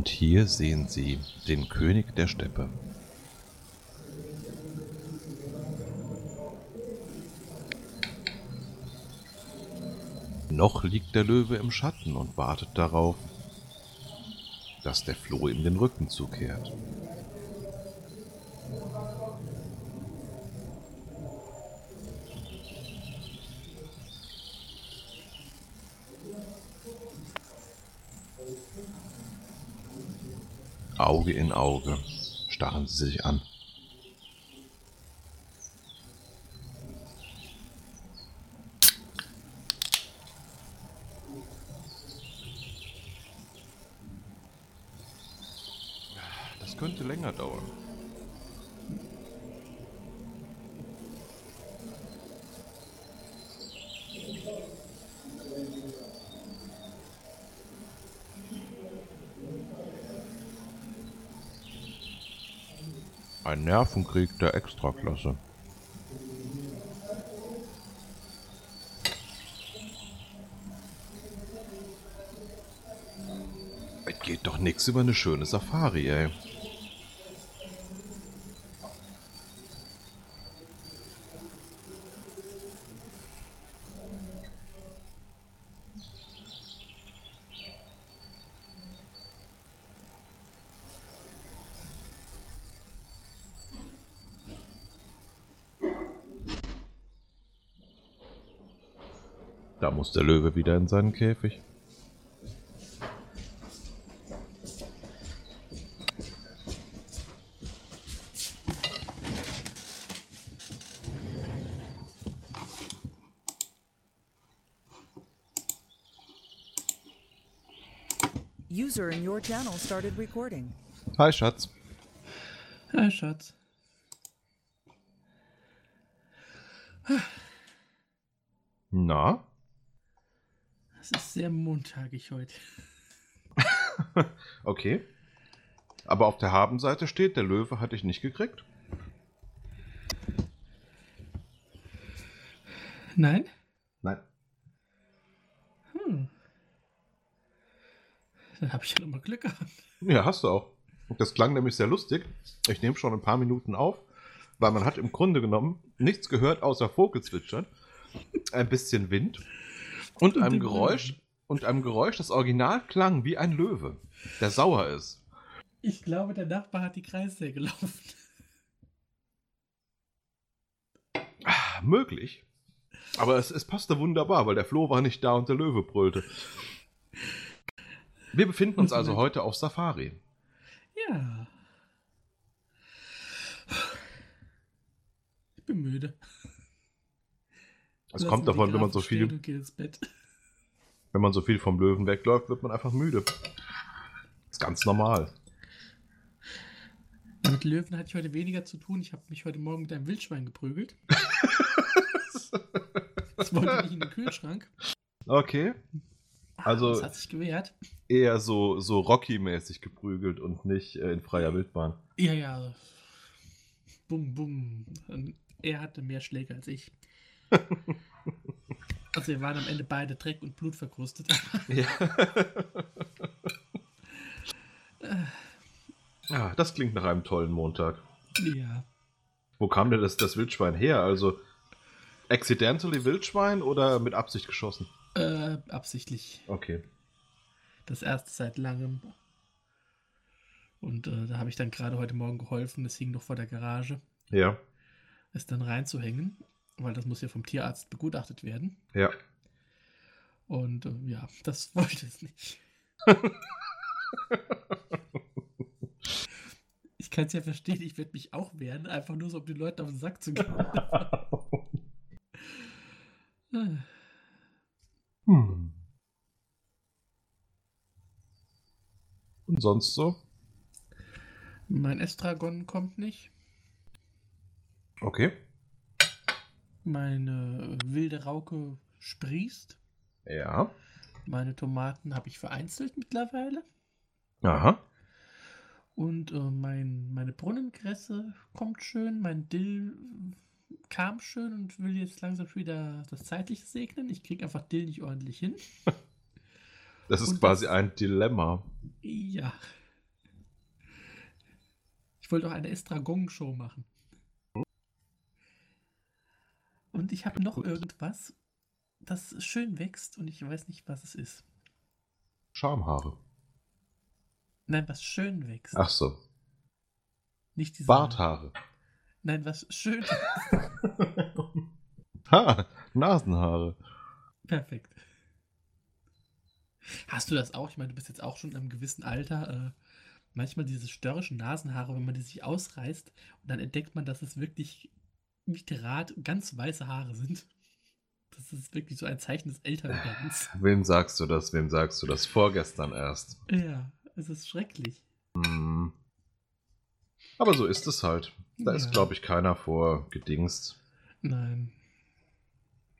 Und hier sehen Sie den König der Steppe. Noch liegt der Löwe im Schatten und wartet darauf, dass der Floh ihm den Rücken zukehrt. Auge in Auge starren sie sich an. Das könnte länger dauern. Ein Nervenkrieg der Extraklasse. Es geht doch nix über eine schöne Safari, ey. Muss der Löwe wieder in seinen Käfig. User in your channel started recording. Hi, Schatz. Hi, Schatz. Na? Sehr montagig heute. Okay. Aber auf der Habenseite steht, der Löwe hatte ich nicht gekriegt. Nein? Nein. Hm. Dann habe ich ja nochmal Glück gehabt. Ja, hast du auch. Das klang nämlich sehr lustig. Ich nehme schon ein paar Minuten auf, weil man hat im Grunde genommen nichts gehört außer Vogelzwitschern, ein bisschen Wind und Und einem Geräusch und einem Geräusch, das Original klang wie ein Löwe, der sauer ist. Ich glaube, der Nachbar hat die Kreissäge gelaufen. Ah, möglich. Aber es, es passte wunderbar, weil der Floh war nicht da und der Löwe brüllte. Wir befinden uns also heute auf Safari. Ja. Ich bin müde. Es kommt davon, wenn man so viel, und gehen ins Bett. Wenn man so viel vom Löwen wegläuft, wird man einfach müde. Ist ganz normal. Mit Löwen hatte ich heute weniger zu tun. Ich habe mich heute Morgen mit einem Wildschwein geprügelt. Das wollte nicht in den Kühlschrank. Okay. Also Das hat sich gewehrt. eher so, so Rocky-mäßig geprügelt und nicht äh, in freier Wildbahn. Ja, ja. Bum, bum. Und er hatte mehr Schläge als ich. Also wir waren am Ende beide Dreck und Blut verkrustet. Ja. ja, das klingt nach einem tollen Montag. ja. Wo kam denn das, das Wildschwein her? Also accidentally Wildschwein oder mit Absicht geschossen? Äh, absichtlich. Okay. Das erste seit langem. Und äh, da habe ich dann gerade heute Morgen geholfen. Es hing noch vor der Garage, Ja, es dann reinzuhängen, weil das muss ja vom Tierarzt begutachtet werden. ja. Und äh, ja, das wollte es nicht. ich kann es ja verstehen, ich werde mich auch wehren, einfach nur so, um den Leuten auf den Sack zu gehen. Hm. Und sonst so? mein Estragon kommt nicht. Okay. Meine wilde Rauke sprießt. Ja. Meine Tomaten habe ich vereinzelt mittlerweile. Aha. Und äh, mein, meine Brunnenkresse kommt schön. Mein Dill kam schön und will jetzt langsam wieder das Zeitliche segnen. Ich kriege einfach Dill nicht ordentlich hin. Das ist Und quasi das- ein Dilemma. Ja. Ich wollte auch eine Estragon-Show machen. Und ich habe noch irgendwas, das schön wächst und ich weiß nicht, was es ist. Schamhaare. Nein, was schön wächst. Ach so. Nicht diese. Barthaare. Nein, was schön. ha, Nasenhaare. Perfekt. Hast du das auch? Ich meine, du bist jetzt auch schon in einem gewissen Alter. Äh, manchmal diese störrischen Nasenhaare, wenn man die sich ausreißt und dann entdeckt man, dass es wirklich nicht Rat ganz weiße Haare sind. Das ist wirklich so ein Zeichen des Älterwerdens. Wem sagst du das? Wem sagst du das? Vorgestern erst. Ja, es ist schrecklich. Hm. Aber so ist es halt. Da ist, Ja. glaube ich, keiner vor gedingst. Nein.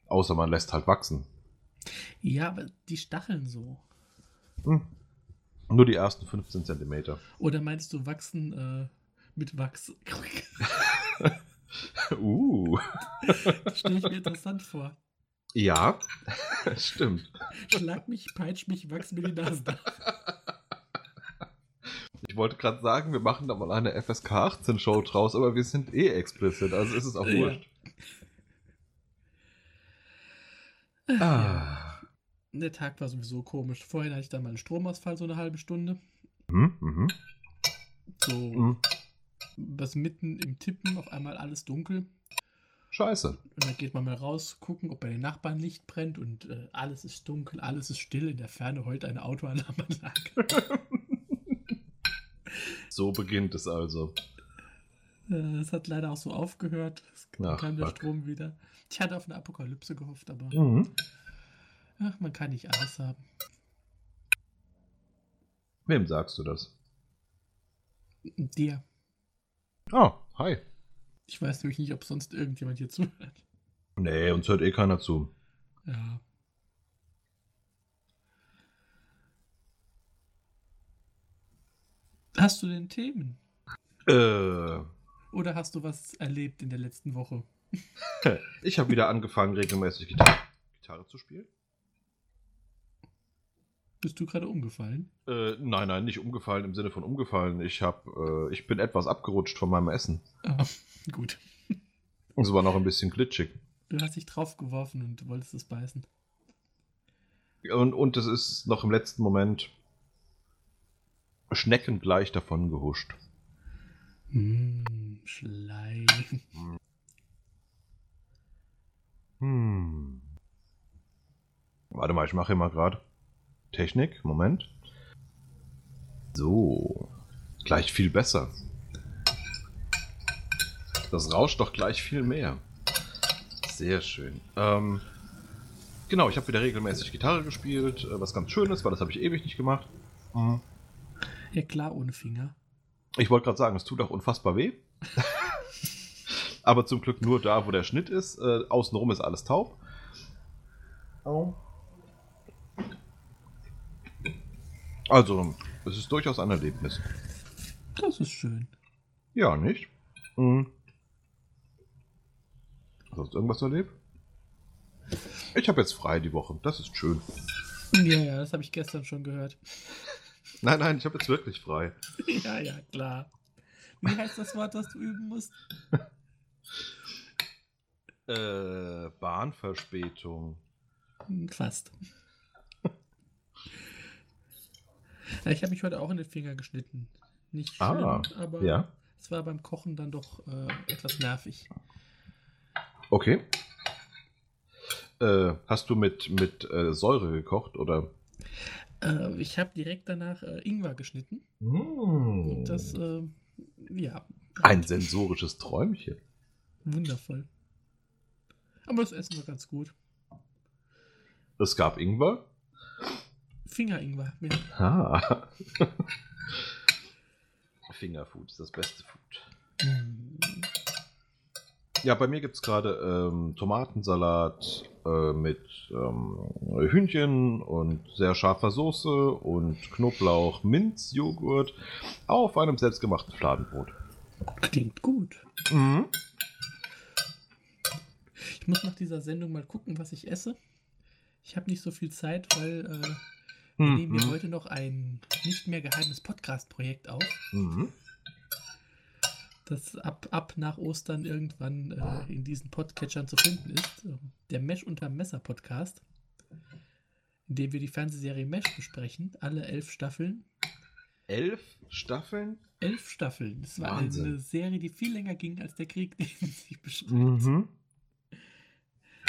Außer man lässt halt wachsen. Ja, aber die stacheln so. Hm. Nur die ersten 15 Zentimeter. Oder meinst du wachsen äh, mit Wachs? Uh. Stelle ich mir interessant vor. Ja, stimmt. Schlag mich, peitsch mich, wachs mir die Nase da. Ich wollte gerade sagen, wir machen da mal eine FSK 18 Show draus, aber wir sind eh explicit, also ist es auch Ja. wurscht. Ah. Der Tag war sowieso komisch. Vorhin hatte ich dann mal einen Stromausfall, so eine halbe Stunde. Mhm, mhm, So mhm. Was mitten im Tippen, auf einmal alles dunkel. Scheiße. Und dann geht man mal raus, gucken, ob bei den Nachbarn Licht brennt und äh, alles ist dunkel, alles ist still. In der Ferne heult eine Autoalarmanlage. So beginnt es also. Äh, Es hat leider auch so aufgehört. Es Ach, kam der fuck. Strom wieder. Ich hatte auf eine Apokalypse gehofft, aber Mhm. ach, man kann nicht alles haben. Wem sagst du das? Dir. Ah, hi. Ich weiß nämlich nicht, ob sonst irgendjemand hier zuhört. Nee, uns hört eh keiner zu. Ja. Hast du denn Themen? Äh, Oder hast du was erlebt in der letzten Woche? ich habe wieder angefangen, regelmäßig Gitarre, Gitarre zu spielen. Bist du gerade umgefallen? Äh, nein, nein, nicht umgefallen im Sinne von umgefallen. Ich hab, äh, ich bin etwas abgerutscht von meinem Essen. Ah, gut. Es war noch ein bisschen glitschig. Du hast dich draufgeworfen und wolltest es beißen. Und, und es ist noch im letzten Moment schneckengleich davon gehuscht. Hm, Schleim. Hm. Warte mal, ich mache hier mal gerade Technik. Moment. So. Gleich viel besser. Das rauscht doch gleich viel mehr. Sehr schön. Ähm, genau, ich habe wieder regelmäßig Gitarre gespielt, äh, was ganz schön ist, weil das habe ich ewig nicht gemacht. Mhm. Ja klar, ohne Finger. Ich wollte gerade sagen, es tut auch unfassbar weh. Aber zum Glück nur da, wo der Schnitt ist. Äh, außenrum ist alles taub. Also, es ist durchaus ein Erlebnis. Das ist schön. Ja, nicht? Mhm. Hast du irgendwas erlebt? Ich habe jetzt frei die Woche. Das ist schön. Ja, ja, das habe ich gestern schon gehört. Nein, nein, ich habe jetzt wirklich frei. Ja, ja, klar. Wie heißt das Wort, das du üben musst? Äh, Bahnverspätung. Hm, Fast. Ja, ich habe mich heute auch in den Finger geschnitten. Nicht schlimm, Ah, aber Ja. es war beim Kochen dann doch äh, etwas nervig. Okay. Äh, hast du mit, mit äh, Säure gekocht oder? Äh, ich habe direkt danach äh, Ingwer geschnitten. Mm. Das, äh, ja. Ein sensorisches Träumchen. Wundervoll. Aber das Essen war ganz gut. Es gab Ingwer. Finger-Ingwer. Ja. Ah. Fingerfood ist das beste Food. Hm. Ja, bei mir gibt es gerade ähm, Tomatensalat äh, mit ähm, Hühnchen und sehr scharfer Soße und Knoblauch, Minz, Joghurt auf einem selbstgemachten Fladenbrot. Klingt gut. Mhm. Ich muss nach dieser Sendung mal gucken, was ich esse. Ich habe nicht so viel Zeit, weil äh, Mhm. nehmen hier heute noch ein nicht mehr geheimes Podcast-Projekt auf. Mhm. das ab, ab nach Ostern irgendwann äh, in diesen Podcatchern zu finden ist. Der Mesh unter Messer Podcast, in dem wir die Fernsehserie Mesh besprechen. Alle elf Staffeln. Elf Staffeln? Elf Staffeln. Das war Wahnsinn. eine Serie, die viel länger ging als der Krieg, den sie beschreibt. Mhm.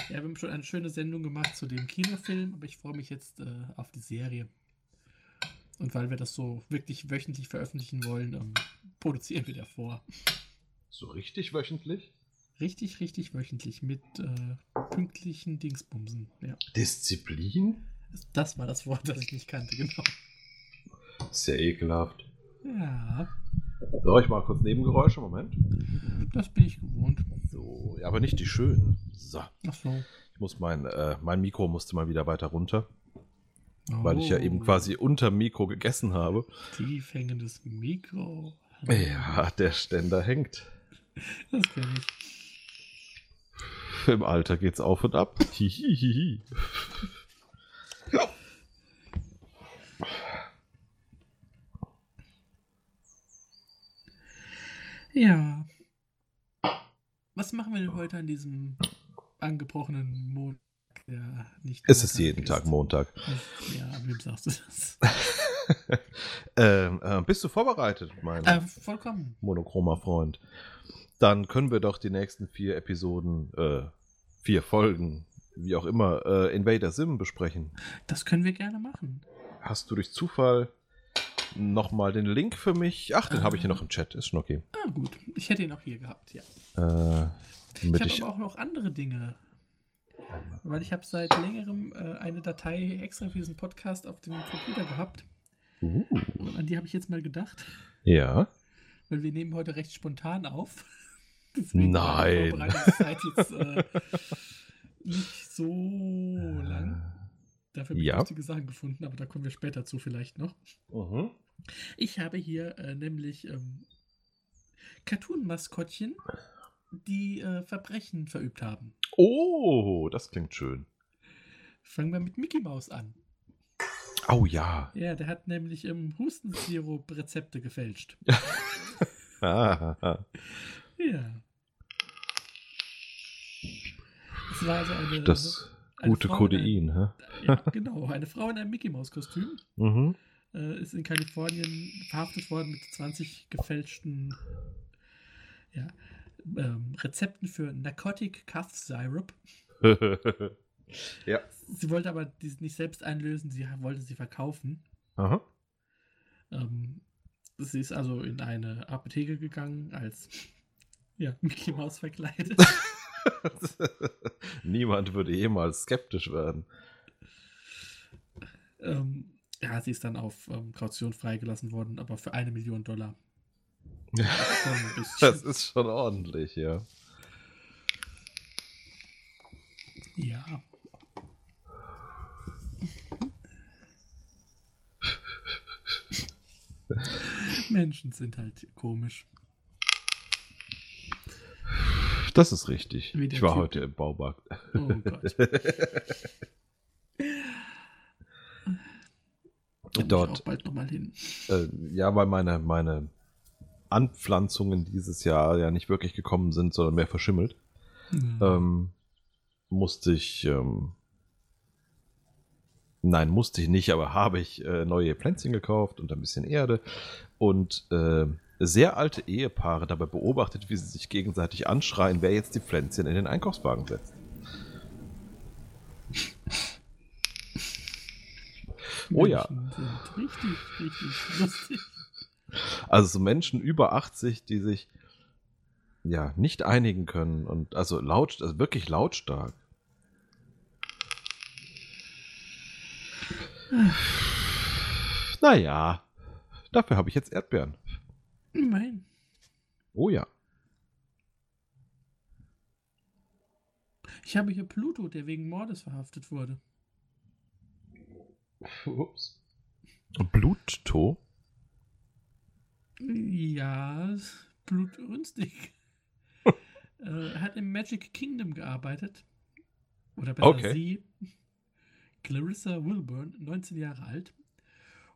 Ja, wir haben schon eine schöne Sendung gemacht zu dem Kinofilm, aber ich freue mich jetzt äh, auf die Serie. Und weil wir das so wirklich wöchentlich veröffentlichen wollen, ähm, produzieren wir davor. So richtig wöchentlich? Richtig, richtig wöchentlich mit äh, pünktlichen Dingsbumsen. Ja. Disziplin? Das war das Wort, das ich nicht kannte, genau. Sehr ekelhaft. Ja, Soll ich mal kurz Nebengeräusche? Moment. das bin ich gewohnt. So, ja, aber nicht die schönen. So. Ach so. Ich muss mein, äh, mein Mikro musste mal wieder weiter runter, weil ich ja Oh, eben quasi unter Mikro gegessen habe. Tief hängendes Mikro. Ja, der Ständer hängt. Das kenne ich. Im Alter geht's auf und ab. Hihihihi. Ja. Was machen wir denn heute an diesem angebrochenen Montag? Der nicht Es ist jeden Tag Montag. Ja, wem sagst du das? ähm, äh, bist du vorbereitet, mein äh, vollkommen. monochromer Freund? Dann können wir doch die nächsten vier Episoden, äh, vier Folgen, wie auch immer, äh, Invader Sim besprechen. Das können wir gerne machen. Hast du durch Zufall nochmal den Link für mich? Ach, den habe ich hier noch im Chat, ist schon okay. Ah, gut. Ich hätte ihn auch hier gehabt, ja. Äh, Ich habe ich, aber auch noch andere Dinge. Weil ich habe seit längerem äh, eine Datei extra für diesen Podcast auf dem Computer gehabt. uh, Und an die habe ich jetzt mal gedacht. ja. Weil wir nehmen heute recht spontan auf. Deswegen Nein. Vorbereitungszeit jetzt äh, nicht so lang. Dafür habe ich Ja. lustige Sachen gefunden, aber da kommen wir später zu vielleicht noch. Mhm. Ich habe hier äh, nämlich ähm, Cartoon-Maskottchen, die äh, Verbrechen verübt haben. Oh, das klingt schön. Fangen wir mit Mickey Mouse an. Oh ja. Ja, der hat nämlich im Hustensirup Rezepte gefälscht. Ah, Ja. Es war also eine, das eine gute Frau in Codein, hä? Ja, genau. Eine Frau in einem Mickey Mouse Kostüm Mhm. Äh, ist in Kalifornien verhaftet worden mit 20 gefälschten ja, ähm, Rezepten für Narcotic Cough Syrup. ja. Sie wollte aber diese nicht selbst einlösen, sie wollte sie verkaufen. Aha. Ähm, sie ist also in eine Apotheke gegangen als ja, Mickey Mouse verkleidet. Niemand würde jemals skeptisch werden. ähm, ja, sie ist dann auf ähm, Kaution freigelassen worden, aber für eine Million Dollar. Das ist schon ordentlich, ja. Ja. Menschen sind halt komisch. Das ist richtig. Ich war Typ. heute im Baumarkt. Oh Gott. Da muss Dort. Äh, ja, weil meine, meine Anpflanzungen dieses Jahr ja nicht wirklich gekommen sind, sondern mehr verschimmelt, Hm. ähm, musste ich, ähm, nein, musste ich nicht, aber habe ich äh, neue Pflänzchen gekauft und ein bisschen Erde und äh, sehr alte Ehepaare dabei beobachtet, wie sie sich gegenseitig anschreien, wer jetzt die Pflänzchen in den Einkaufswagen setzt. Oh ja. Sind richtig, richtig lustig. Also so Menschen über 80, die sich ja nicht einigen können und also laut, also wirklich lautstark. Naja, dafür habe ich jetzt Erdbeeren. Immerhin. Oh ja. Ich habe hier Pluto, der wegen Mordes verhaftet wurde. Ups. Blutto? Ja, blutrünstig. äh, er hat im Magic Kingdom gearbeitet. Oder besser Okay. sie. Clarissa Wilburn, 19 Jahre alt.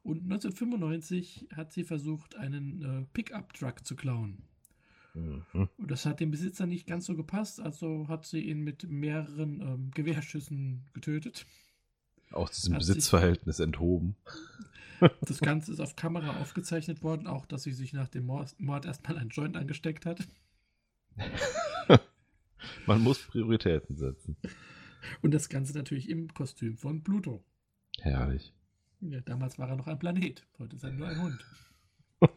Und 1995 hat sie versucht, einen äh, Pickup-Truck zu klauen. Mhm. Und das hat dem Besitzer nicht ganz so gepasst, also hat sie ihn mit mehreren ähm, Gewehrschüssen getötet. Aus diesem Besitzverhältnis enthoben. Das Ganze ist auf Kamera aufgezeichnet worden, auch dass sie sich nach dem Mord erstmal einen Joint angesteckt hat. Man muss Prioritäten setzen. Und das Ganze natürlich im Kostüm von Pluto. Herrlich. Ja, damals war er noch ein Planet, heute ist er nur ein Hund.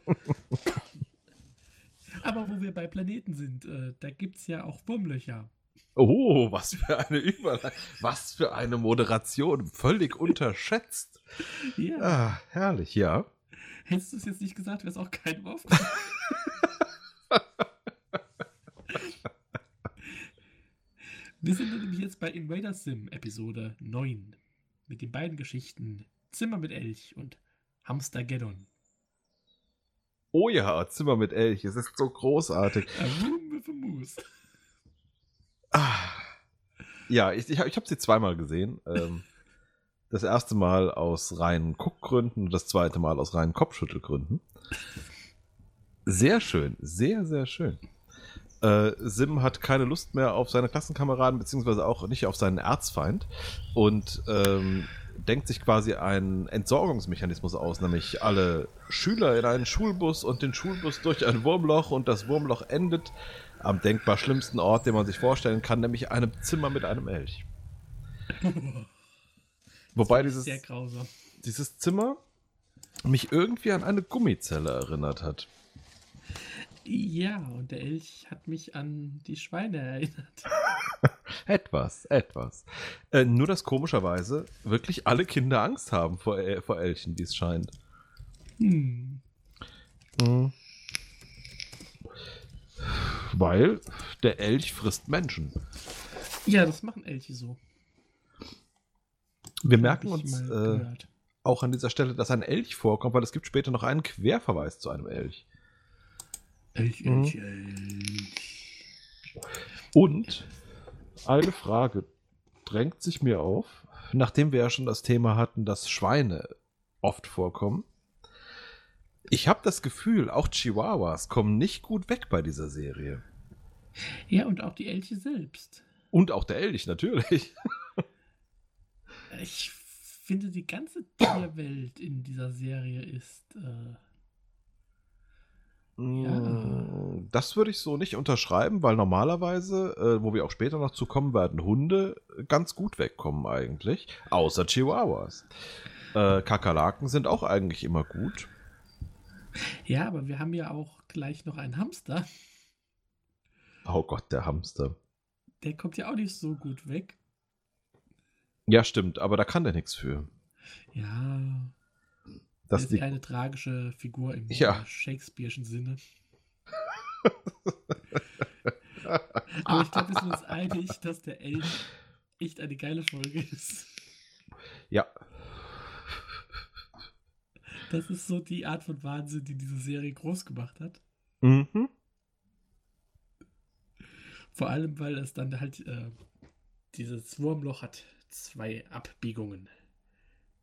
Aber wo wir bei Planeten sind, äh, da gibt es ja auch Wurmlöcher. Oh, was für eine Überleitung. Was für eine Moderation. Völlig unterschätzt. Ja. Ah, herrlich, ja. Hättest du es jetzt nicht gesagt, wäre es auch kein Wurf. Wir sind nämlich jetzt bei Invader Sim Episode 9 mit den beiden Geschichten Zimmer mit Elch und Hamstergeddon. Oh ja, Zimmer mit Elch. Es ist so großartig. A room with a moose. Ja, ich, ich, ich habe sie zweimal gesehen. Ähm, das erste Mal aus reinen Guckgründen und das zweite Mal aus reinen Kopfschüttelgründen. Sehr schön, sehr, sehr schön. Äh, Sim hat keine Lust mehr auf seine Klassenkameraden, beziehungsweise auch nicht auf seinen Erzfeind und ähm, denkt sich quasi einen Entsorgungsmechanismus aus, nämlich alle Schüler in einen Schulbus und den Schulbus durch ein Wurmloch und das Wurmloch endet am denkbar schlimmsten Ort, den man sich vorstellen kann, nämlich einem Zimmer mit einem Elch. Wobei dieses, Sehr grausam. dieses Zimmer mich irgendwie an eine Gummizelle erinnert hat. Ja, und der Elch hat mich an die Schweine erinnert. Etwas, etwas. Äh, nur, dass komischerweise wirklich alle Kinder Angst haben vor, El vor Elchen, wie es scheint. Hm. Mhm. Weil der Elch frisst Menschen. Ja, das machen Elche so. Wir merken uns äh, auch an dieser Stelle, dass ein Elch vorkommt, weil es gibt später noch einen Querverweis zu einem Elch. Elch, Mhm. Elch, Elch. Und eine Frage drängt sich mir auf, nachdem wir ja schon das Thema hatten, dass Schweine oft vorkommen. Ich habe das Gefühl, auch Chihuahuas kommen nicht gut weg bei dieser Serie. Ja, und auch die Elche selbst. Und auch der Elch natürlich. Ich finde, die ganze Tierwelt in dieser Serie ist. Äh, Mm, Das würde ich so nicht unterschreiben, weil normalerweise, äh, wo wir auch später noch zu kommen werden, Hunde ganz gut wegkommen eigentlich. Außer Chihuahuas. Äh, Kakerlaken sind auch eigentlich immer gut. Ja, aber wir haben ja auch gleich noch einen Hamster. Oh Gott, der Hamster. Der kommt ja auch nicht so gut weg. Ja, stimmt, aber da kann der nichts für. Ja, Das ist eine tragische Figur im Ja. Shakespeare'schen Sinne. aber ich glaube, wir sind uns einig, dass der Elch echt eine geile Folge ist. ja, Das ist so die Art von Wahnsinn, die diese Serie groß gemacht hat. mhm. Vor allem, weil es dann halt äh, dieses Wurmloch hat zwei Abbiegungen.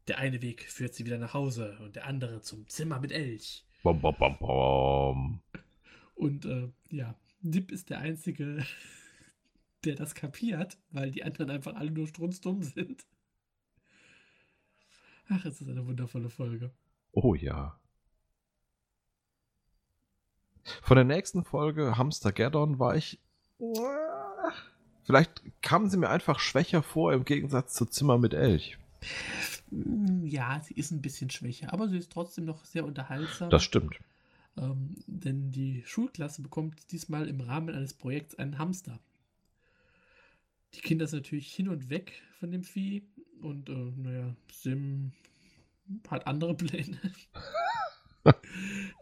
Der eine Weg führt sie wieder nach Hause und der andere zum Zimmer mit Elch. Bom, bom, bom, bom. Und äh, ja, Dip ist der Einzige, der das kapiert, weil die anderen einfach alle nur strunzdumm sind. Ach, es ist eine wundervolle Folge. Oh ja. Von der nächsten Folge Hamstergeddon war ich. Vielleicht kamen sie mir einfach schwächer vor im Gegensatz zu Zimmer mit Elch. Mm, Ja, sie ist ein bisschen schwächer, aber sie ist trotzdem noch sehr unterhaltsam. Das stimmt. Ähm, denn die Schulklasse bekommt diesmal im Rahmen eines Projekts einen Hamster. Die Kinder sind natürlich hin und weg von dem Vieh und äh, naja, Sim hat andere Pläne.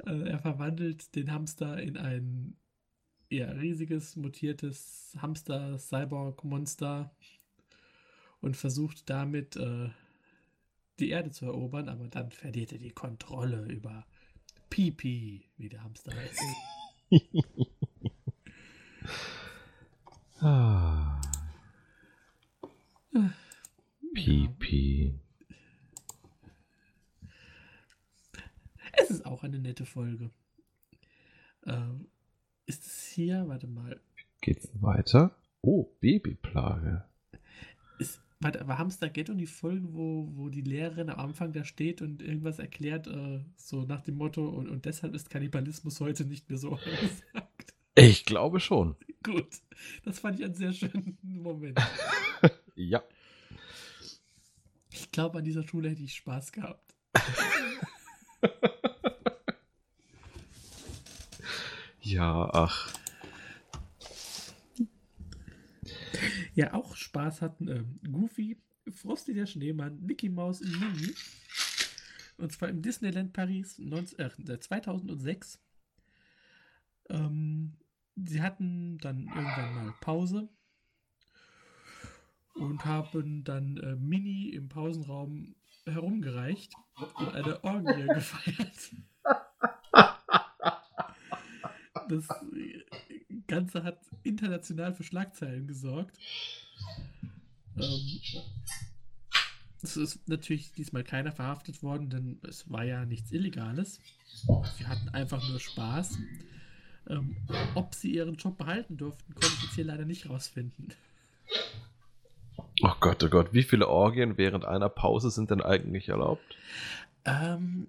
äh, er verwandelt den Hamster in ein eher riesiges, mutiertes Hamster-Cyborg-Monster und versucht damit äh, die Erde zu erobern, aber dann verliert er die Kontrolle über Pipi, wie der Hamster heißt. Ah. Pipi. Es ist auch eine nette Folge. Ähm, ist es hier? Warte mal. Geht's weiter? Oh, Babyplage. Ist, warte, war Hamsterghetto die Folge, wo, wo die Lehrerin am Anfang da steht und irgendwas erklärt, äh, so nach dem Motto, und, und deshalb ist Kannibalismus heute nicht mehr so angesagt. Ich glaube schon. Gut, das fand ich einen sehr schönen Moment. Ja. Ich glaube, an dieser Schule hätte ich Spaß gehabt. Ja, ach. Ja, auch Spaß hatten ähm, Goofy, Frosty der Schneemann, Mickey Mouse und Minnie. Und zwar im Disneyland Paris 19, äh, 2006. Ähm, sie hatten dann irgendwann mal Pause und haben dann äh, Minnie im Pausenraum herumgereicht und eine Orgie gefeiert. Das Ganze hat international für Schlagzeilen gesorgt. Ähm, es ist natürlich diesmal keiner verhaftet worden, denn es war ja nichts Illegales. Sie hatten einfach nur Spaß. Ähm, ob sie ihren Job behalten durften, konnte ich jetzt hier leider nicht rausfinden. Oh Gott, oh Gott, wie viele Orgien während einer Pause sind denn eigentlich erlaubt? Ähm,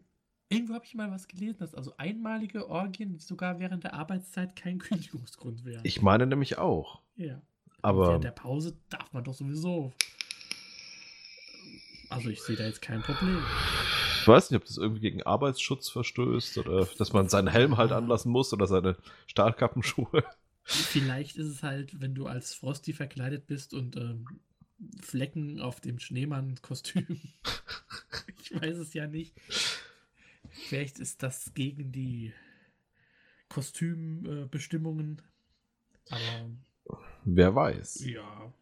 irgendwo habe ich mal was gelesen, dass also einmalige Orgien sogar während der Arbeitszeit kein Kündigungsgrund wären. Ich meine nämlich auch. ja. Aber Während der Pause darf man doch sowieso. Also ich sehe da jetzt kein Problem. ich weiß nicht, ob das irgendwie gegen Arbeitsschutz verstößt oder dass man seinen Helm halt anlassen muss oder seine Stahlkappenschuhe. Vielleicht ist es halt, wenn du als Frosty verkleidet bist und ähm, Flecken auf dem Schneemann-Kostüm. ich weiß es ja nicht. Vielleicht ist das gegen die Kostümbestimmungen. Aber Wer weiß. ja,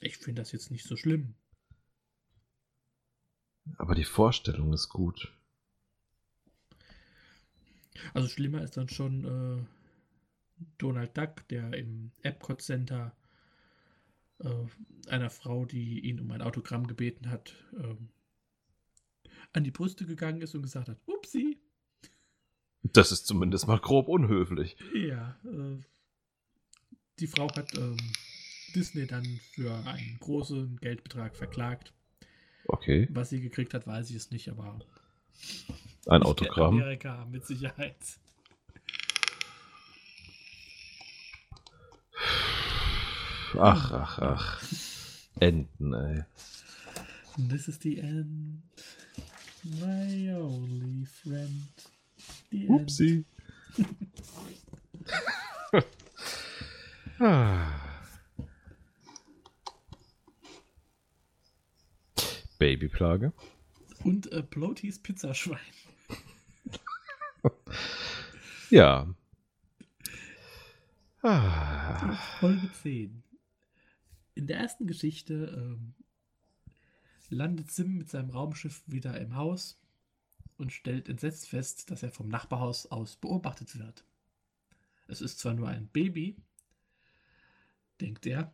ich finde das jetzt nicht so schlimm. Aber die Vorstellung ist gut. Also schlimmer ist dann schon äh, Donald Duck, der im Epcot Center äh, einer Frau, die ihn um ein Autogramm gebeten hat, ähm, an die Brüste gegangen ist und gesagt hat, upsi. Das ist zumindest mal grob unhöflich. Ja, äh, die Frau hat ähm, Disney dann für einen großen Geldbetrag verklagt. Okay, Was sie gekriegt hat, weiß ich es nicht, aber ein Autogramm. Amerika mit Sicherheit. Ach, ach, ach. Enten, ey. This is the end. My only friend. The. Upsi. Ah. Babyplage. Und äh, Bloaties Pizzaschwein. Ja. Ah. Folge 10. In der ersten Geschichte ähm, landet Sim mit seinem Raumschiff wieder im Haus und stellt entsetzt fest, dass er vom Nachbarhaus aus beobachtet wird. Es ist zwar nur ein Baby, denkt er,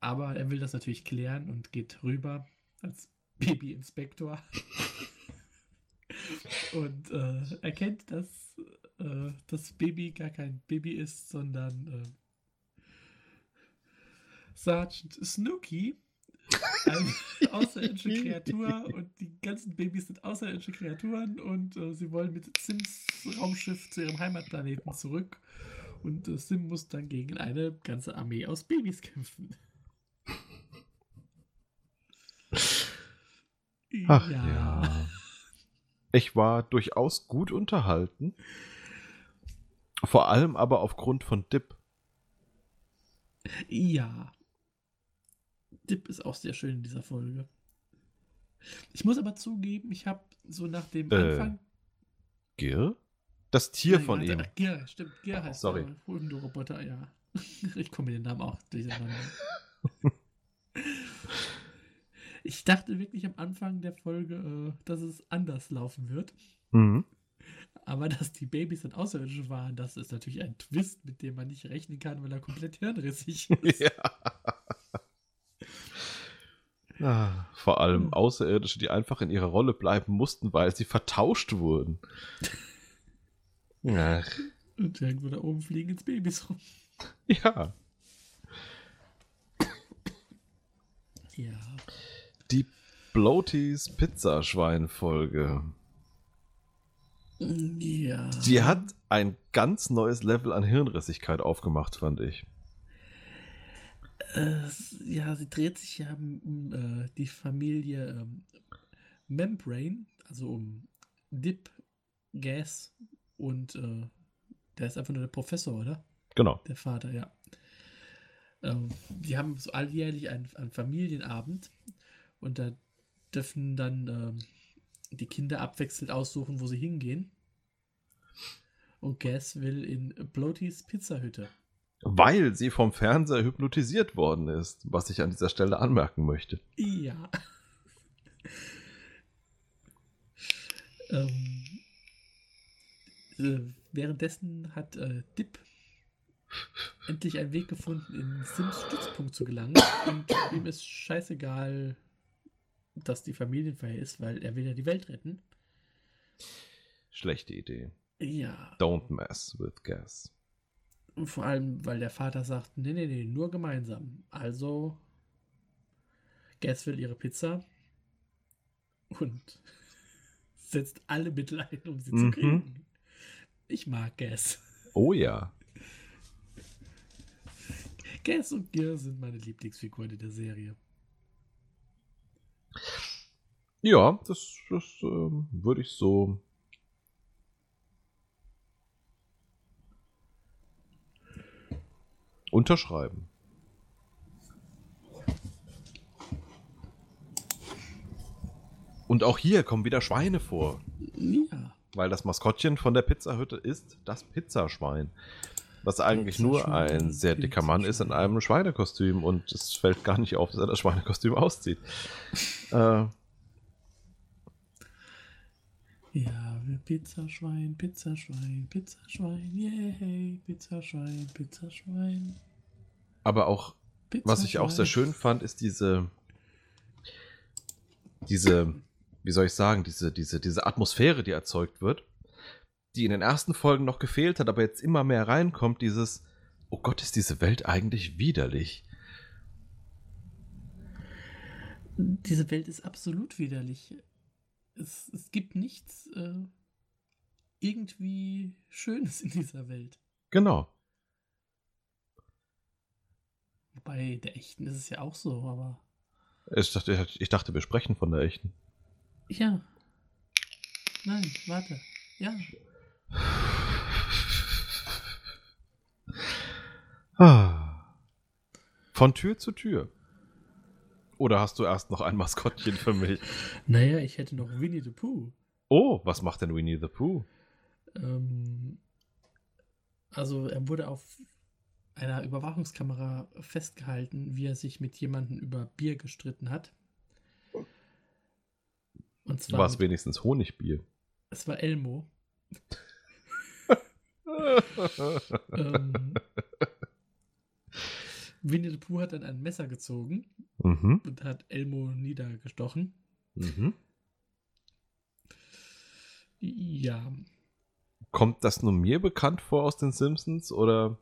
aber er will das natürlich klären und geht rüber als Baby-Inspektor und äh, erkennt, dass äh, das Baby gar kein Baby ist, sondern äh, Sergeant Snooky, eine außerirdische Kreatur und die ganzen Babys sind außerirdische Kreaturen und äh, sie wollen mit Sims Raumschiff zu ihrem Heimatplaneten zurück und äh, Sim muss dann gegen eine ganze Armee aus Babys kämpfen. Ach ja. Ich war durchaus gut unterhalten. Vor allem aber aufgrund von Dip. Ja. Dip ist auch sehr schön in dieser Folge. Ich muss aber zugeben, ich habe so nach dem Äh, Anfang. Gir? Das Tier Nein, von ihm. ach, Gier, stimmt, Gier heißt Sorry. der Hunderoboter, ja. Ich komme mit den Namen auch durcheinander. ich dachte wirklich am Anfang der Folge, äh, dass es anders laufen wird. Mhm. Aber dass die Babys dann Außerirdische waren, das ist natürlich ein Twist, mit dem man nicht rechnen kann, weil er komplett hirnrissig ist. Ja. Ah, vor allem. Außerirdische, die einfach in ihrer Rolle bleiben mussten, weil sie vertauscht wurden. Ach, Und irgendwo da oben fliegen ins Babys rum. Ja. Ja. Die Bloaties Pizzaschwein-Folge. Ja. Die hat ein ganz neues Level an Hirnrissigkeit aufgemacht, fand ich. Äh, ja, sie dreht sich ja um äh, die Familie ähm, Membrane, also um Dip, Gas und äh, der ist einfach nur der Professor, oder? Genau. Der Vater, ja. Ähm, die haben so alljährlich einen, einen Familienabend und da dürfen dann ähm, die Kinder abwechselnd aussuchen, wo sie hingehen. Und Gas will in Bloaties Pizzahütte. Weil sie vom Fernseher hypnotisiert worden ist, was ich an dieser Stelle anmerken möchte. Ja. ähm, äh, währenddessen hat äh, Dip endlich einen Weg gefunden, in Sims Stützpunkt zu gelangen. Und ihm ist scheißegal, dass die Familienfeier ist, weil er will ja die Welt retten. Schlechte Idee. Ja. Don't mess with gas. Vor allem, weil der Vater sagt, nee, nee, nee, nur gemeinsam. Also, Gas will ihre Pizza und setzt alle Mittel ein, um sie zu Mhm. kriegen. Ich mag Gas. Oh ja. Gas und Gear sind meine Lieblingsfiguren in der Serie. Ja, das, das ähm, würde ich so. Unterschreiben. Und auch hier kommen wieder Schweine vor, Ja. weil das Maskottchen von der Pizzahütte ist das Pizzaschwein. Was eigentlich nur ein sehr dicker Mann ist in einem Schweinekostüm und es fällt gar nicht auf, dass er das Schweinekostüm auszieht. äh, Ja, Pizzaschwein, Pizzaschwein, Pizzaschwein, yay, Pizzaschwein, Pizzaschwein. aber auch Was ich auch sehr Pizzaschwein. schön fand, ist diese, diese, wie soll ich sagen, diese, diese, diese Atmosphäre, die erzeugt wird, die in den ersten Folgen noch gefehlt hat, aber jetzt immer mehr reinkommt, dieses, oh Gott, ist diese Welt eigentlich widerlich. Diese Welt ist absolut widerlich. Es, es gibt nichts äh, irgendwie Schönes in dieser Welt. Genau. Wobei der echten ist es ja auch so, aber Ich dachte, ich dachte, wir sprechen von der echten. ja. Nein, warte. Ja. Ah. Von Tür zu Tür. Oder hast du erst noch ein Maskottchen für mich? Naja, ich hätte noch Winnie the Pooh. Oh, was macht denn Winnie the Pooh? Ähm, also er wurde auf einer Überwachungskamera festgehalten, wie er sich mit jemandem über Bier gestritten hat. Und zwar War es wenigstens Honigbier? es war Elmo. ähm, Winnie the Pooh hat dann ein Messer gezogen mhm. und hat Elmo niedergestochen. Mhm. Ja, Kommt das nur mir bekannt vor aus den Simpsons oder?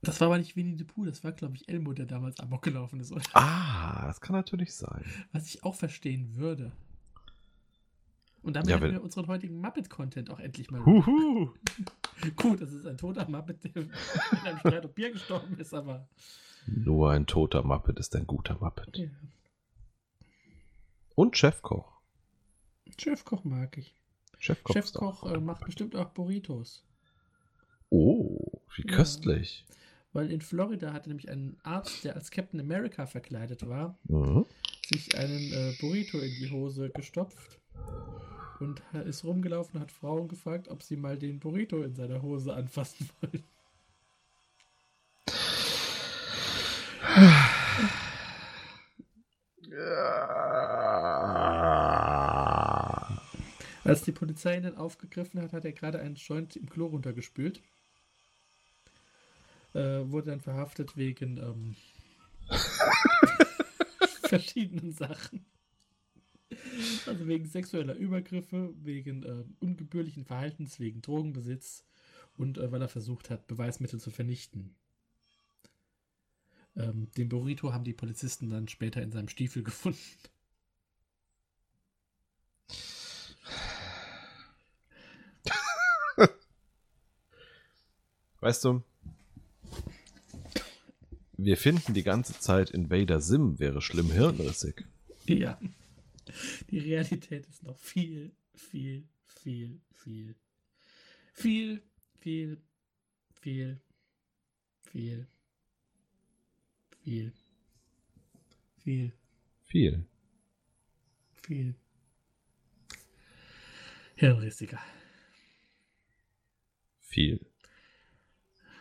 das war aber nicht Winnie the Pooh, das war, glaube ich, Elmo, der damals amok gelaufen ist. Oder? Ah, das kann natürlich sein. Was ich auch verstehen würde. Und damit Ja, haben wir unseren heutigen Muppet-Content auch endlich mal. Huhu. Gut, das ist ein toter Muppet, der in einem Streit um Bier gestorben ist, aber. Nur ein toter Muppet ist ein guter Muppet. Ja. Und Chefkoch. Chefkoch mag ich. Chefkoch. Chefkoch äh, macht bestimmt auch Burritos. Oh, wie Ja. köstlich. Weil in Florida hatte nämlich ein Arzt, der als Captain America verkleidet war, Mhm. sich einen äh, Burrito in die Hose gestopft und ist rumgelaufen und hat Frauen gefragt, ob sie mal den Burrito in seiner Hose anfassen wollen. Als die Polizei ihn dann aufgegriffen hat, hat er gerade einen Joint im Klo runtergespült. Äh, wurde dann verhaftet wegen ähm, verschiedenen Sachen. Also wegen sexueller Übergriffe, wegen äh, ungebührlichen Verhaltens, wegen Drogenbesitz und äh, weil er versucht hat, Beweismittel zu vernichten. Ähm, den Burrito haben die Polizisten dann später in seinem Stiefel gefunden. Weißt du, wir finden die ganze Zeit Invader Sim wäre schlimm hirnrissig. Ja. Die Realität ist noch viel, viel, viel, viel, viel, viel, viel, viel, viel, viel, Viel. viel hirnrissiger. Viel.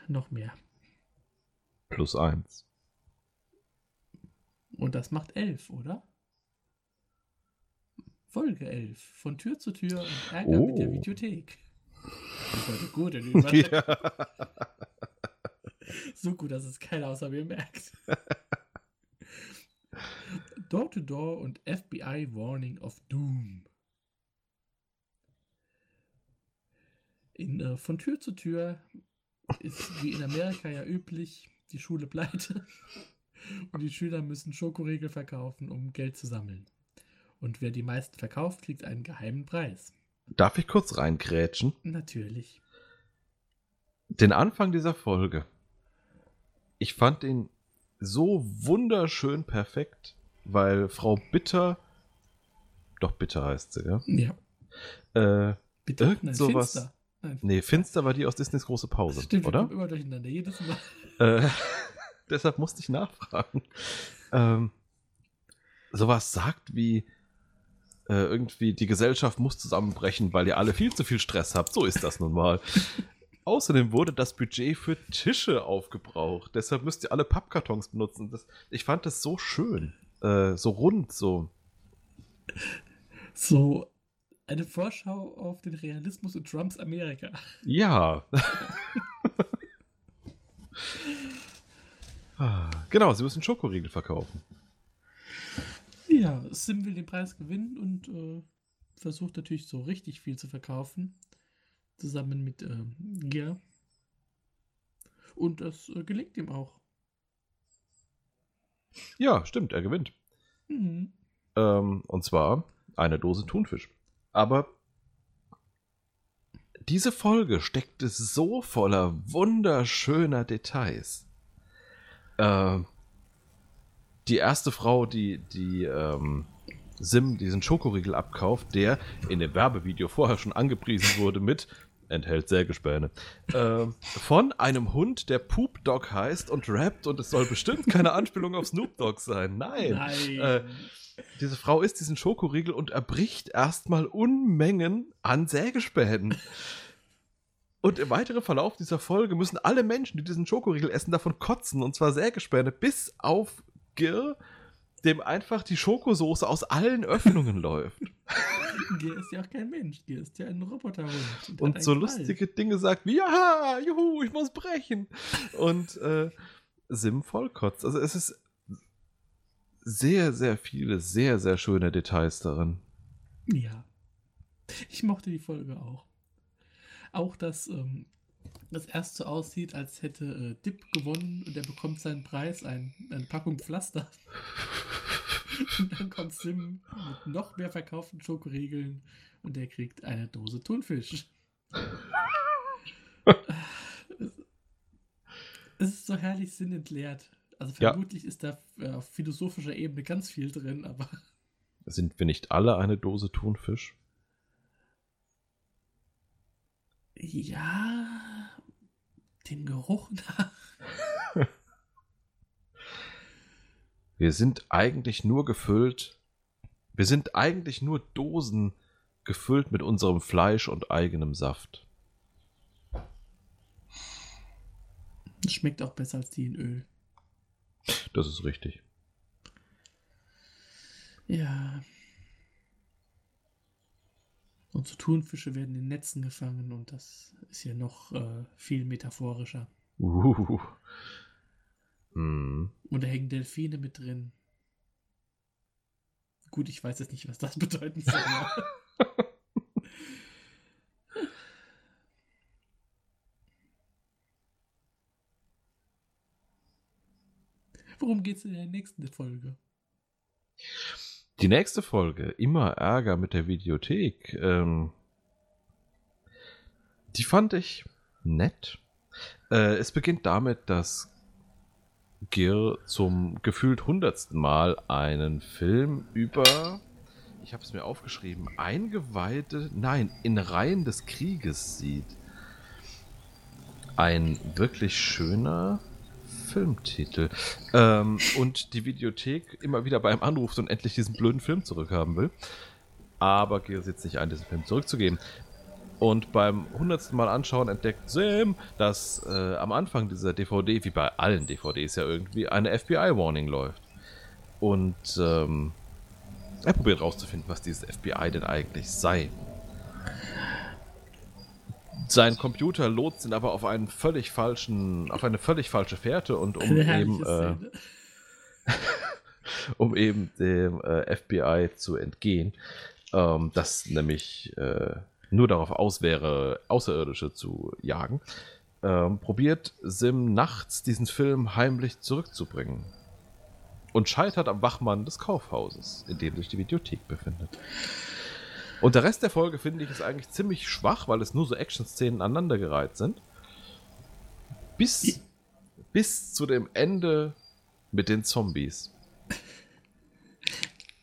Noch mehr. Plus eins. Und das macht elf, oder? Folge 11. Von Tür zu Tür und Ärger mit der Oh. Videothek. Das heute gut. in Ja. So gut, dass es keiner außer mir merkt. Door to Door und FBI Warning of Doom. In, äh, von Tür zu Tür ist wie in Amerika ja üblich die Schule pleite und die Schüler müssen Schokoriegel verkaufen, um Geld zu sammeln. Und wer die meisten verkauft, kriegt einen geheimen Preis. Darf ich kurz reingrätschen? Natürlich. Den Anfang dieser Folge. Ich fand ihn so wunderschön perfekt, weil Frau Bitter, doch Bitter heißt sie, ja? Ja. Äh, Bitte. Irgend Nein, sowas- Finster. Nein, nee, Finster war die aus Disneys große Pause, Stimmt, oder? immer durcheinander. Jedes Mal. Äh, deshalb musste ich nachfragen. Ähm, sowas sagt wie äh, irgendwie, die Gesellschaft muss zusammenbrechen, weil ihr alle viel zu viel Stress habt. So ist das nun mal. Außerdem wurde das Budget für Tische aufgebraucht. Deshalb müsst ihr alle Pappkartons benutzen. Das, ich fand das so schön. Äh, so rund, so. So eine Vorschau auf den Realismus in Trumps Amerika. Ja. Ah, genau, sie müssen Schokoriegel verkaufen. Ja, Sim will den Preis gewinnen und äh, versucht natürlich so richtig viel zu verkaufen. Zusammen mit ähm, Gir. Und das äh, gelingt ihm auch. Ja, stimmt, er gewinnt. Mhm. Ähm, und zwar eine Dose Thunfisch. Aber diese Folge steckte so voller wunderschöner Details. Ähm, die erste Frau, die, die ähm, Sim diesen Schokoriegel abkauft, der in dem Werbevideo vorher schon angepriesen wurde mit enthält Sägespäne. Ähm, von einem Hund, der Poop Dog heißt und rappt und es soll bestimmt keine Anspielung auf Snoop Dogg sein. Nein. Nein. Äh, diese Frau isst diesen Schokoriegel und erbricht erstmal Unmengen an Sägespänen. Und im weiteren Verlauf dieser Folge müssen alle Menschen, die diesen Schokoriegel essen, davon kotzen. Und zwar Sägespäne, bis auf Gir, dem einfach die Schokosoße aus allen Öffnungen läuft. Gir ist ja auch kein Mensch. Gir ist ja ein Roboterhund. Und einen so lustige Dinge sagt wie, ja, juhu, ich muss brechen. Und äh, Sim vollkotzt. Also es ist sehr, sehr viele, sehr, sehr schöne Details darin. Ja. Ich mochte die Folge auch. Auch, dass ähm, das erst so aussieht, als hätte äh, Dip gewonnen und er bekommt seinen Preis, ein, eine Packung Pflaster. und dann kommt Sim mit noch mehr verkauften Schokoriegeln und er kriegt eine Dose Thunfisch. es ist so herrlich sinnentleert. Also Ja. vermutlich ist da auf philosophischer Ebene ganz viel drin, aber Sind wir nicht alle eine Dose Thunfisch? Ja, dem Geruch nach. Wir sind eigentlich nur gefüllt. Wir sind eigentlich nur Dosen gefüllt mit unserem Fleisch und eigenem Saft. Das schmeckt auch besser als die in Öl. Das ist richtig. Ja. Und so Thunfische werden in Netzen gefangen und das ist ja noch äh, viel metaphorischer. Uh. Hm. Und da hängen Delfine mit drin. Gut, ich weiß jetzt nicht, was das bedeuten soll. Worum geht es in der nächsten Folge? Die nächste Folge, immer Ärger mit der Videothek, ähm, die fand ich nett. Äh, es beginnt damit, dass Gil zum gefühlt hundertsten Mal einen Film über, ich habe es mir aufgeschrieben, Eingeweihte, nein, in Reihen des Krieges sieht. Ein wirklich schöner Filmtitel. Ähm, und die Videothek immer wieder bei ihm anruft und endlich diesen blöden Film zurückhaben will. Aber Gil sitzt nicht ein, diesen Film zurückzugeben. Und beim hundertsten Mal anschauen entdeckt Sam, dass äh, am Anfang dieser DVD, wie bei allen DVDs ja irgendwie, eine FBI-Warning läuft. Und ähm, er probiert rauszufinden, was dieses FBI denn eigentlich sei. Sein Computer lotst ihn aber auf einen völlig falschen, auf eine völlig falsche Fährte und um eben, äh, um eben dem äh, FBI zu entgehen, ähm, das nämlich äh, nur darauf aus wäre, Außerirdische zu jagen, ähm, probiert Sim nachts diesen Film heimlich zurückzubringen und scheitert am Wachmann des Kaufhauses, in dem sich die Videothek befindet. Und der Rest der Folge finde ich ist eigentlich ziemlich schwach, weil es nur so Action-Szenen aneinandergereiht sind. Bis, bis zu dem Ende mit den Zombies.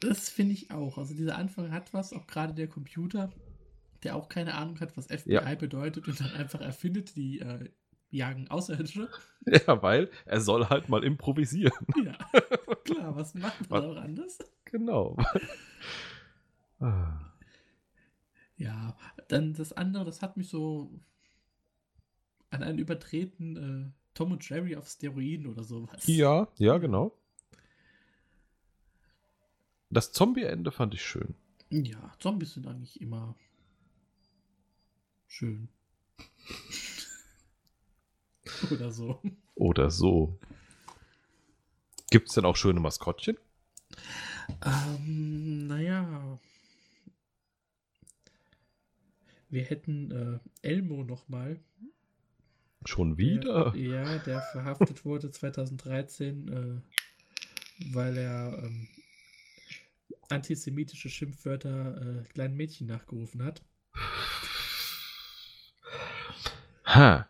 Das finde ich auch. Also dieser Anfang hat was, auch gerade der Computer, der auch keine Ahnung hat, was FBI ja. bedeutet und dann einfach erfindet, die äh, jagen Außerirdische. Ja, weil er soll halt mal improvisieren. Ja, klar, was macht man auch anders? Genau. ah. Ja, dann das andere, das hat mich so an einen übertreten äh, Tom und Jerry auf Steroiden oder sowas. Ja, ja, genau. Das Zombie-Ende fand ich schön. Ja, Zombies sind eigentlich immer schön. oder so. Oder so. Gibt es denn auch schöne Maskottchen? Ähm, naja, wir hätten äh, Elmo nochmal. Schon wieder? Der, ja, der verhaftet wurde 2013, äh, weil er ähm, antisemitische Schimpfwörter äh, kleinen Mädchen nachgerufen hat. Ha.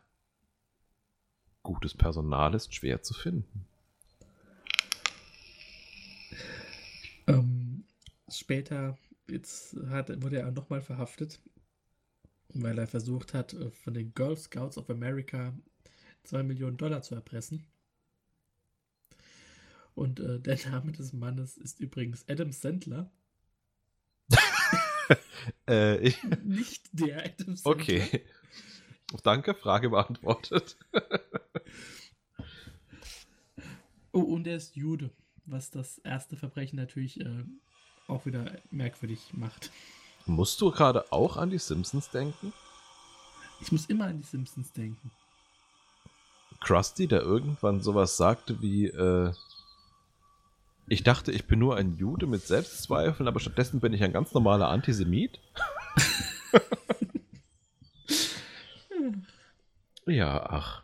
Gutes Personal ist schwer zu finden. Ähm, später jetzt hat, wurde er nochmal verhaftet weil er versucht hat, äh, von den Girl Scouts of America 2 Millionen Dollar zu erpressen. Und äh, der Name des Mannes ist übrigens Adam Sandler. äh, ich... Nicht der Adam Sandler. Okay. Danke, Frage beantwortet. oh, und er ist Jude, was das erste Verbrechen natürlich äh, auch wieder merkwürdig macht. Musst du gerade auch an die Simpsons denken? Ich muss immer an die Simpsons denken. Krusty, der irgendwann sowas sagte wie, äh, ich dachte, ich bin nur ein Jude mit Selbstzweifeln, aber stattdessen bin ich ein ganz normaler Antisemit. ja, ach.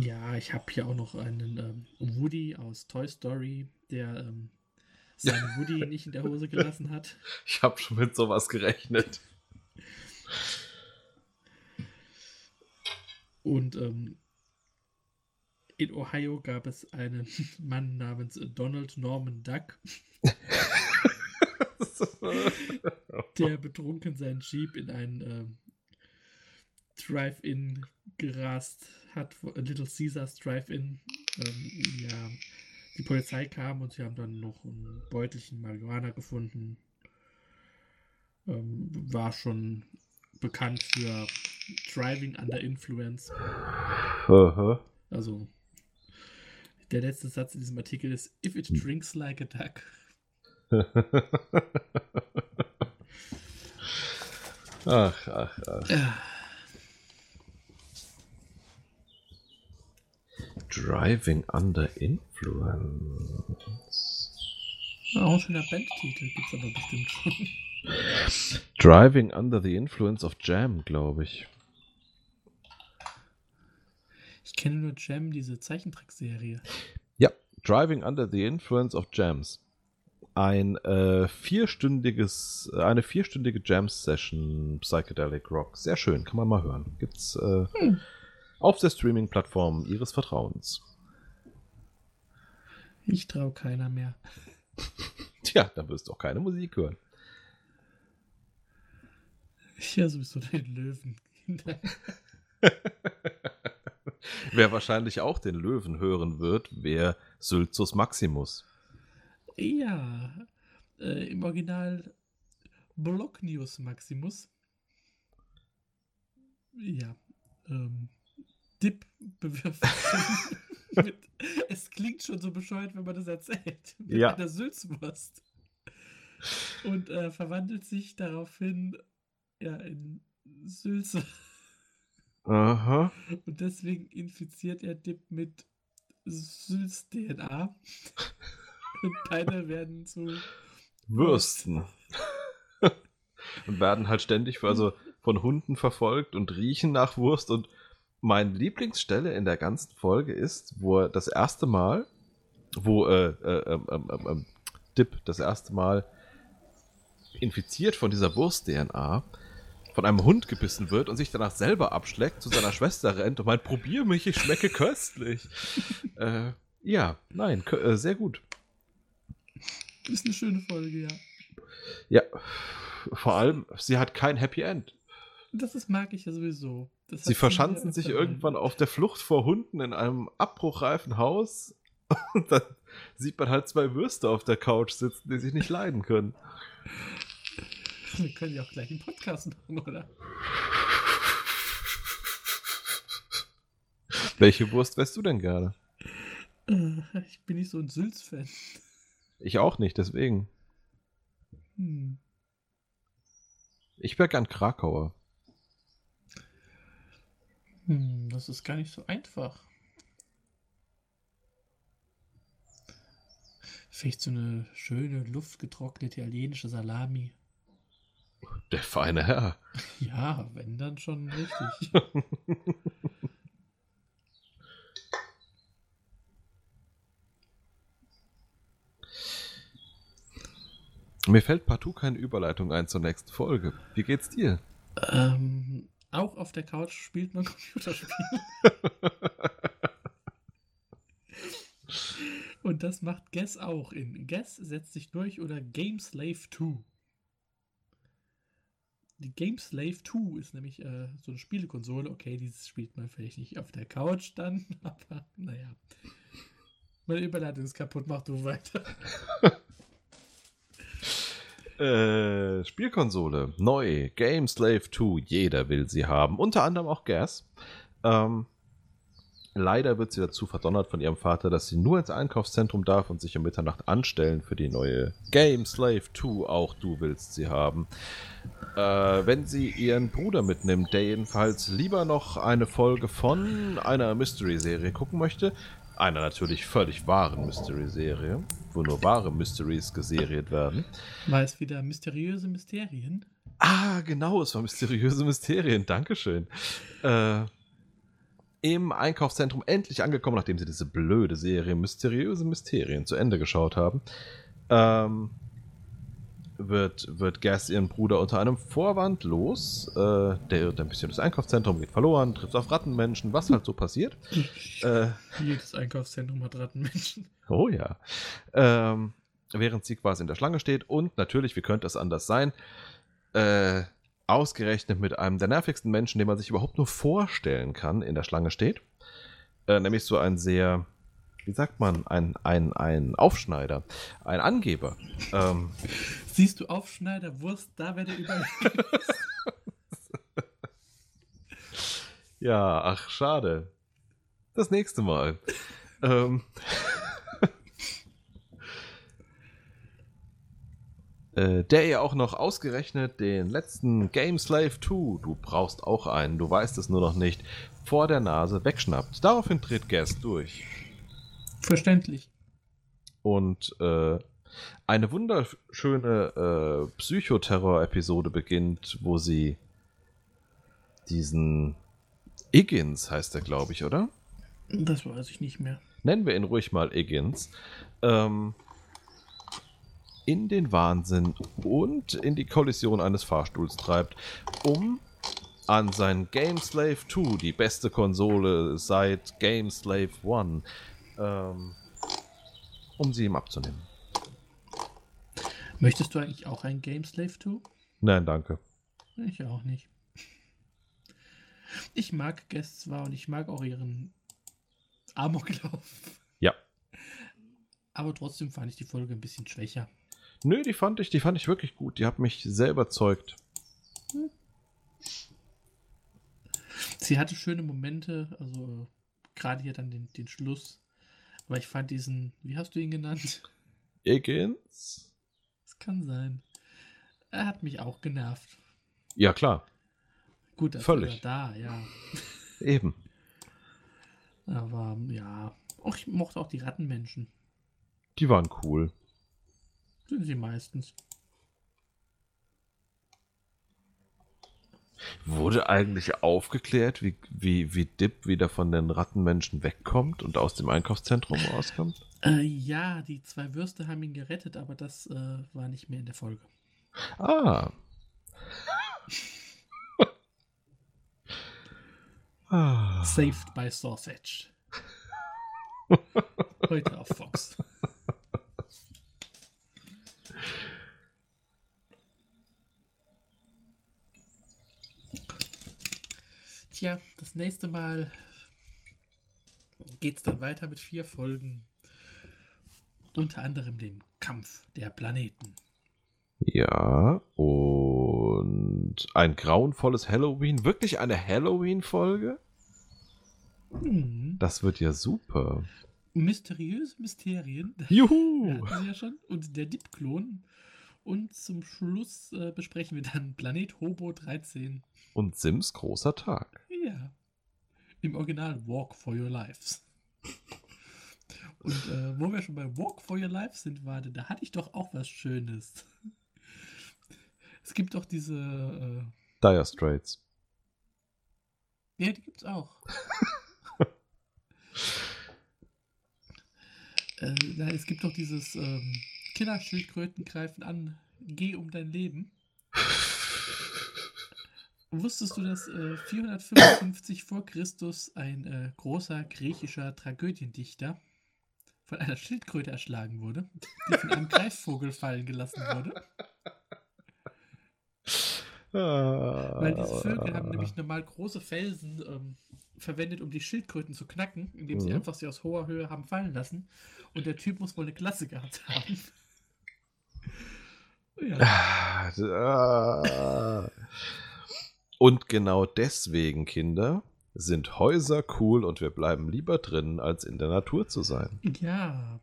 Ja, ich habe hier auch noch einen ähm, Woody aus Toy Story, der ähm, seinen Woody nicht in der Hose gelassen hat. Ich habe schon mit sowas gerechnet. Und ähm, in Ohio gab es einen Mann namens Donald Norman Duck, der betrunken seinen Jeep in einen ähm, Drive-In gerast hat, Little Caesars Drive-In. Ähm, ja, die Polizei kam und sie haben dann noch ein Beutelchen Marihuana gefunden. Ähm, war schon bekannt für Driving under Influence. Aha. Also, der letzte Satz in diesem Artikel ist: If it drinks like a duck. ach, ach, ach. Driving Under Influence. Auch ein schöner Bandtitel gibt es aber bestimmt schon. Driving Under the Influence of Jam, glaube ich. Ich kenne nur Jam, diese Zeichentrickserie. Ja, Driving Under the Influence of Jams. Ein äh, vierstündiges, eine vierstündige Jam-Session Psychedelic Rock. Sehr schön, kann man mal hören. Gibt's äh, Hm. Auf der Streaming-Plattform Ihres Vertrauens. Ich traue keiner mehr. Tja, dann wirst du auch keine Musik hören. Ich höre sowieso den Löwen. Wer wahrscheinlich auch den Löwen hören wird, wäre Sylzus Maximus. ja, äh, im Original Blocknews Maximus. Ja, ähm, Dip bewirft. es klingt schon so bescheuert, wenn man das erzählt. Mit Ja. einer Sülzwurst. Und äh, verwandelt sich daraufhin ja, in Sülze. Aha. Und deswegen infiziert er Dip mit Sülz DNA. Und beide werden zu. Würsten. und werden halt ständig also von Hunden verfolgt und riechen nach Wurst. Und meine Lieblingsstelle in der ganzen Folge ist, wo er das erste Mal, wo äh, äh, ähm, Dip das erste Mal infiziert von dieser Wurst-DNA von einem Hund gebissen wird und sich danach selber abschleckt, zu seiner Schwester rennt und meint, probier mich, ich schmecke köstlich. äh, ja, nein, äh, sehr gut. Ist eine schöne Folge, ja. Ja, vor allem, sie hat kein Happy End. Das ist, mag ich ja sowieso. Das Sie verschanzen sich irgendwann auf der Flucht vor Hunden in einem abbruchreifen Haus und dann sieht man halt zwei Würste auf der Couch sitzen, die sich nicht leiden können. Wir können ja auch gleich einen Podcast machen, oder? Welche Wurst wärst du denn gerne? Äh, Ich bin nicht so ein Sülz-Fan. Ich auch nicht, deswegen. Hm. Ich wäre gern Krakauer. Hm, das ist gar nicht so einfach. Vielleicht so eine schöne, luftgetrocknete italienische Salami. Der feine Herr. Ja, wenn dann schon richtig. Mir fällt partout keine Überleitung ein zur nächsten Folge. Wie geht's dir? ähm, auch auf der Couch spielt man Computerspiele. Und das macht Guess auch in Guess setzt sich durch oder Game Slave 2. Die Game Slave 2 ist nämlich äh, so eine Spielekonsole. Okay, dieses spielt man vielleicht nicht auf der Couch dann, aber naja. Meine Überleitung ist kaputt, mach du weiter. Äh, Spielkonsole, neu, Game Slave 2, jeder will sie haben, unter anderem auch Gas. Ähm, leider wird sie dazu verdonnert von ihrem Vater, dass sie nur ins Einkaufszentrum darf und sich um Mitternacht anstellen für die neue Game Slave 2, auch du willst sie haben. Äh, wenn sie ihren Bruder mitnimmt, der jedenfalls lieber noch eine Folge von einer Mystery-Serie gucken möchte, einer natürlich völlig wahren Mystery-Serie, wo nur wahre Mysteries geseriert werden, War es wieder mysteriöse Mysterien? Ah, genau, es war mysteriöse Mysterien. Dankeschön. Äh, Im Einkaufszentrum endlich angekommen, nachdem sie diese blöde Serie Mysteriöse Mysterien zu Ende geschaut haben, ähm, wird, wird Gas ihren Bruder unter einem Vorwand los. Äh, der irrt ein bisschen durchs Einkaufszentrum, geht verloren, trifft auf Rattenmenschen, was halt so passiert. Äh, Jedes Einkaufszentrum hat Rattenmenschen. Oh ja. Ähm, während sie quasi in der Schlange steht und natürlich, wie könnte es anders sein, äh, ausgerechnet mit einem der nervigsten Menschen, den man sich überhaupt nur vorstellen kann, in der Schlange steht. Äh, nämlich so ein sehr, wie sagt man, ein, ein, ein Aufschneider, ein Angeber. Ähm, Siehst du Aufschneider, Wurst, da wäre der überall. ja, ach, schade. Das nächste Mal. ähm, äh, der ihr auch noch ausgerechnet den letzten Game Slave 2, du brauchst auch einen, du weißt es nur noch nicht, vor der Nase wegschnappt. Daraufhin tritt Guest durch. Verständlich. Und äh, eine wunderschöne äh, Psychoterror-Episode beginnt, wo sie diesen Iggins heißt er, glaube ich, oder? Das weiß ich nicht mehr. Nennen wir ihn ruhig mal Iggins. Ähm, in den Wahnsinn und in die Kollision eines Fahrstuhls treibt, um an sein Game Slave 2, die beste Konsole seit Game Slave 1, ähm, um sie ihm abzunehmen. Möchtest du eigentlich auch ein Game Slave 2? Nein, danke. Ich auch nicht. Ich mag Guests zwar und ich mag auch ihren Amoklauf. Ja. Aber trotzdem fand ich die Folge ein bisschen schwächer. Nö, die fand ich, die fand ich wirklich gut. Die hat mich sehr überzeugt. Sie hatte schöne Momente, also gerade hier dann den, den Schluss. Aber ich fand diesen, wie hast du ihn genannt? Higgins? Das kann sein. Er hat mich auch genervt. Ja, klar. Gut, dafür Völlig. da, ja. Eben. Aber ja, auch ich mochte auch die Rattenmenschen. Die waren cool. Sind sie meistens. Wurde eigentlich aufgeklärt, wie, wie, wie Dip wieder von den Rattenmenschen wegkommt und aus dem Einkaufszentrum rauskommt? Äh, ja, die zwei Würste haben ihn gerettet, aber das äh, war nicht mehr in der Folge. Ah. ah. Saved by Sausage. Heute auf Fox. Tja, das nächste Mal geht's dann weiter mit vier Folgen. Unter anderem dem Kampf der Planeten. Ja, und ein grauenvolles Halloween. Wirklich eine Halloween-Folge? Hm. Das wird ja super. Mysteriöse Mysterien. Juhu! Ja, ja schon. Und der Dip-Klon. Und zum Schluss äh, besprechen wir dann Planet Hobo 13. Und Sims großer Tag. Ja. Im Original Walk for Your Lives. Und äh, wo wir schon bei Walk for Your Lives sind, warte, da hatte ich doch auch was Schönes. Es gibt doch diese. Äh, Dire Straits. ja, die gibt's auch. äh, es gibt doch dieses ähm, Killerschildkröten greifen an, geh um dein Leben. Wusstest du, dass äh, 455 vor Christus ein äh, großer griechischer Tragödiendichter von einer Schildkröte erschlagen wurde, die von einem Greifvogel fallen gelassen wurde? Weil diese Vögel haben nämlich normal große Felsen ähm, verwendet, um die Schildkröten zu knacken, indem sie Mhm. einfach sie aus hoher Höhe haben fallen lassen. Und der Typ muss wohl eine Klasse gehabt haben. ja. Und genau deswegen, Kinder, sind Häuser cool und wir bleiben lieber drin, als in der Natur zu sein. ja.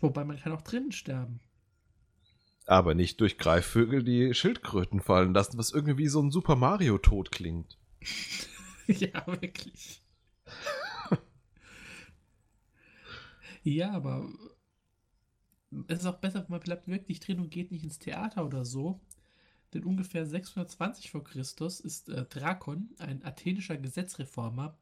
Wobei man kann auch drinnen sterben. Aber nicht durch Greifvögel, die Schildkröten fallen lassen, was irgendwie so ein Super Mario-Tod klingt. ja, wirklich. ja, aber es ist auch besser, man bleibt wirklich drin und geht nicht ins Theater oder so. Denn ungefähr 620 vor Christus ist äh, Drakon, ein athenischer Gesetzreformer,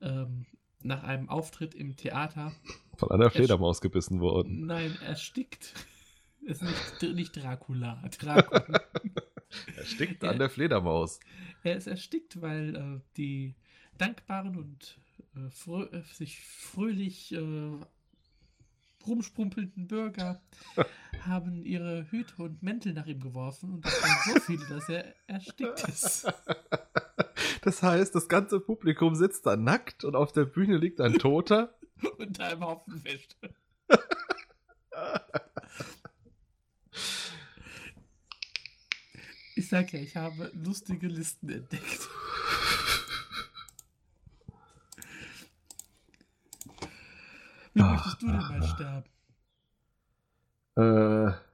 ähm, nach einem Auftritt im Theater, Von einer Fledermaus gebissen worden. nein, erstickt. ist nicht, nicht Dracula, Drakon. Erstickt an der Fledermaus. Er ist erstickt, weil äh, die dankbaren und äh, frö äh, sich fröhlich äh, rumsprumpelnden Bürger haben ihre Hüte und Mäntel nach ihm geworfen und das waren so viele, dass er erstickt ist. Das heißt, das ganze Publikum sitzt da nackt und auf der Bühne liegt ein Toter. Und da im Haufen Wäsche. Ich sag ja, ich habe lustige Listen entdeckt. Wie möchtest du denn mal sterben? Äh,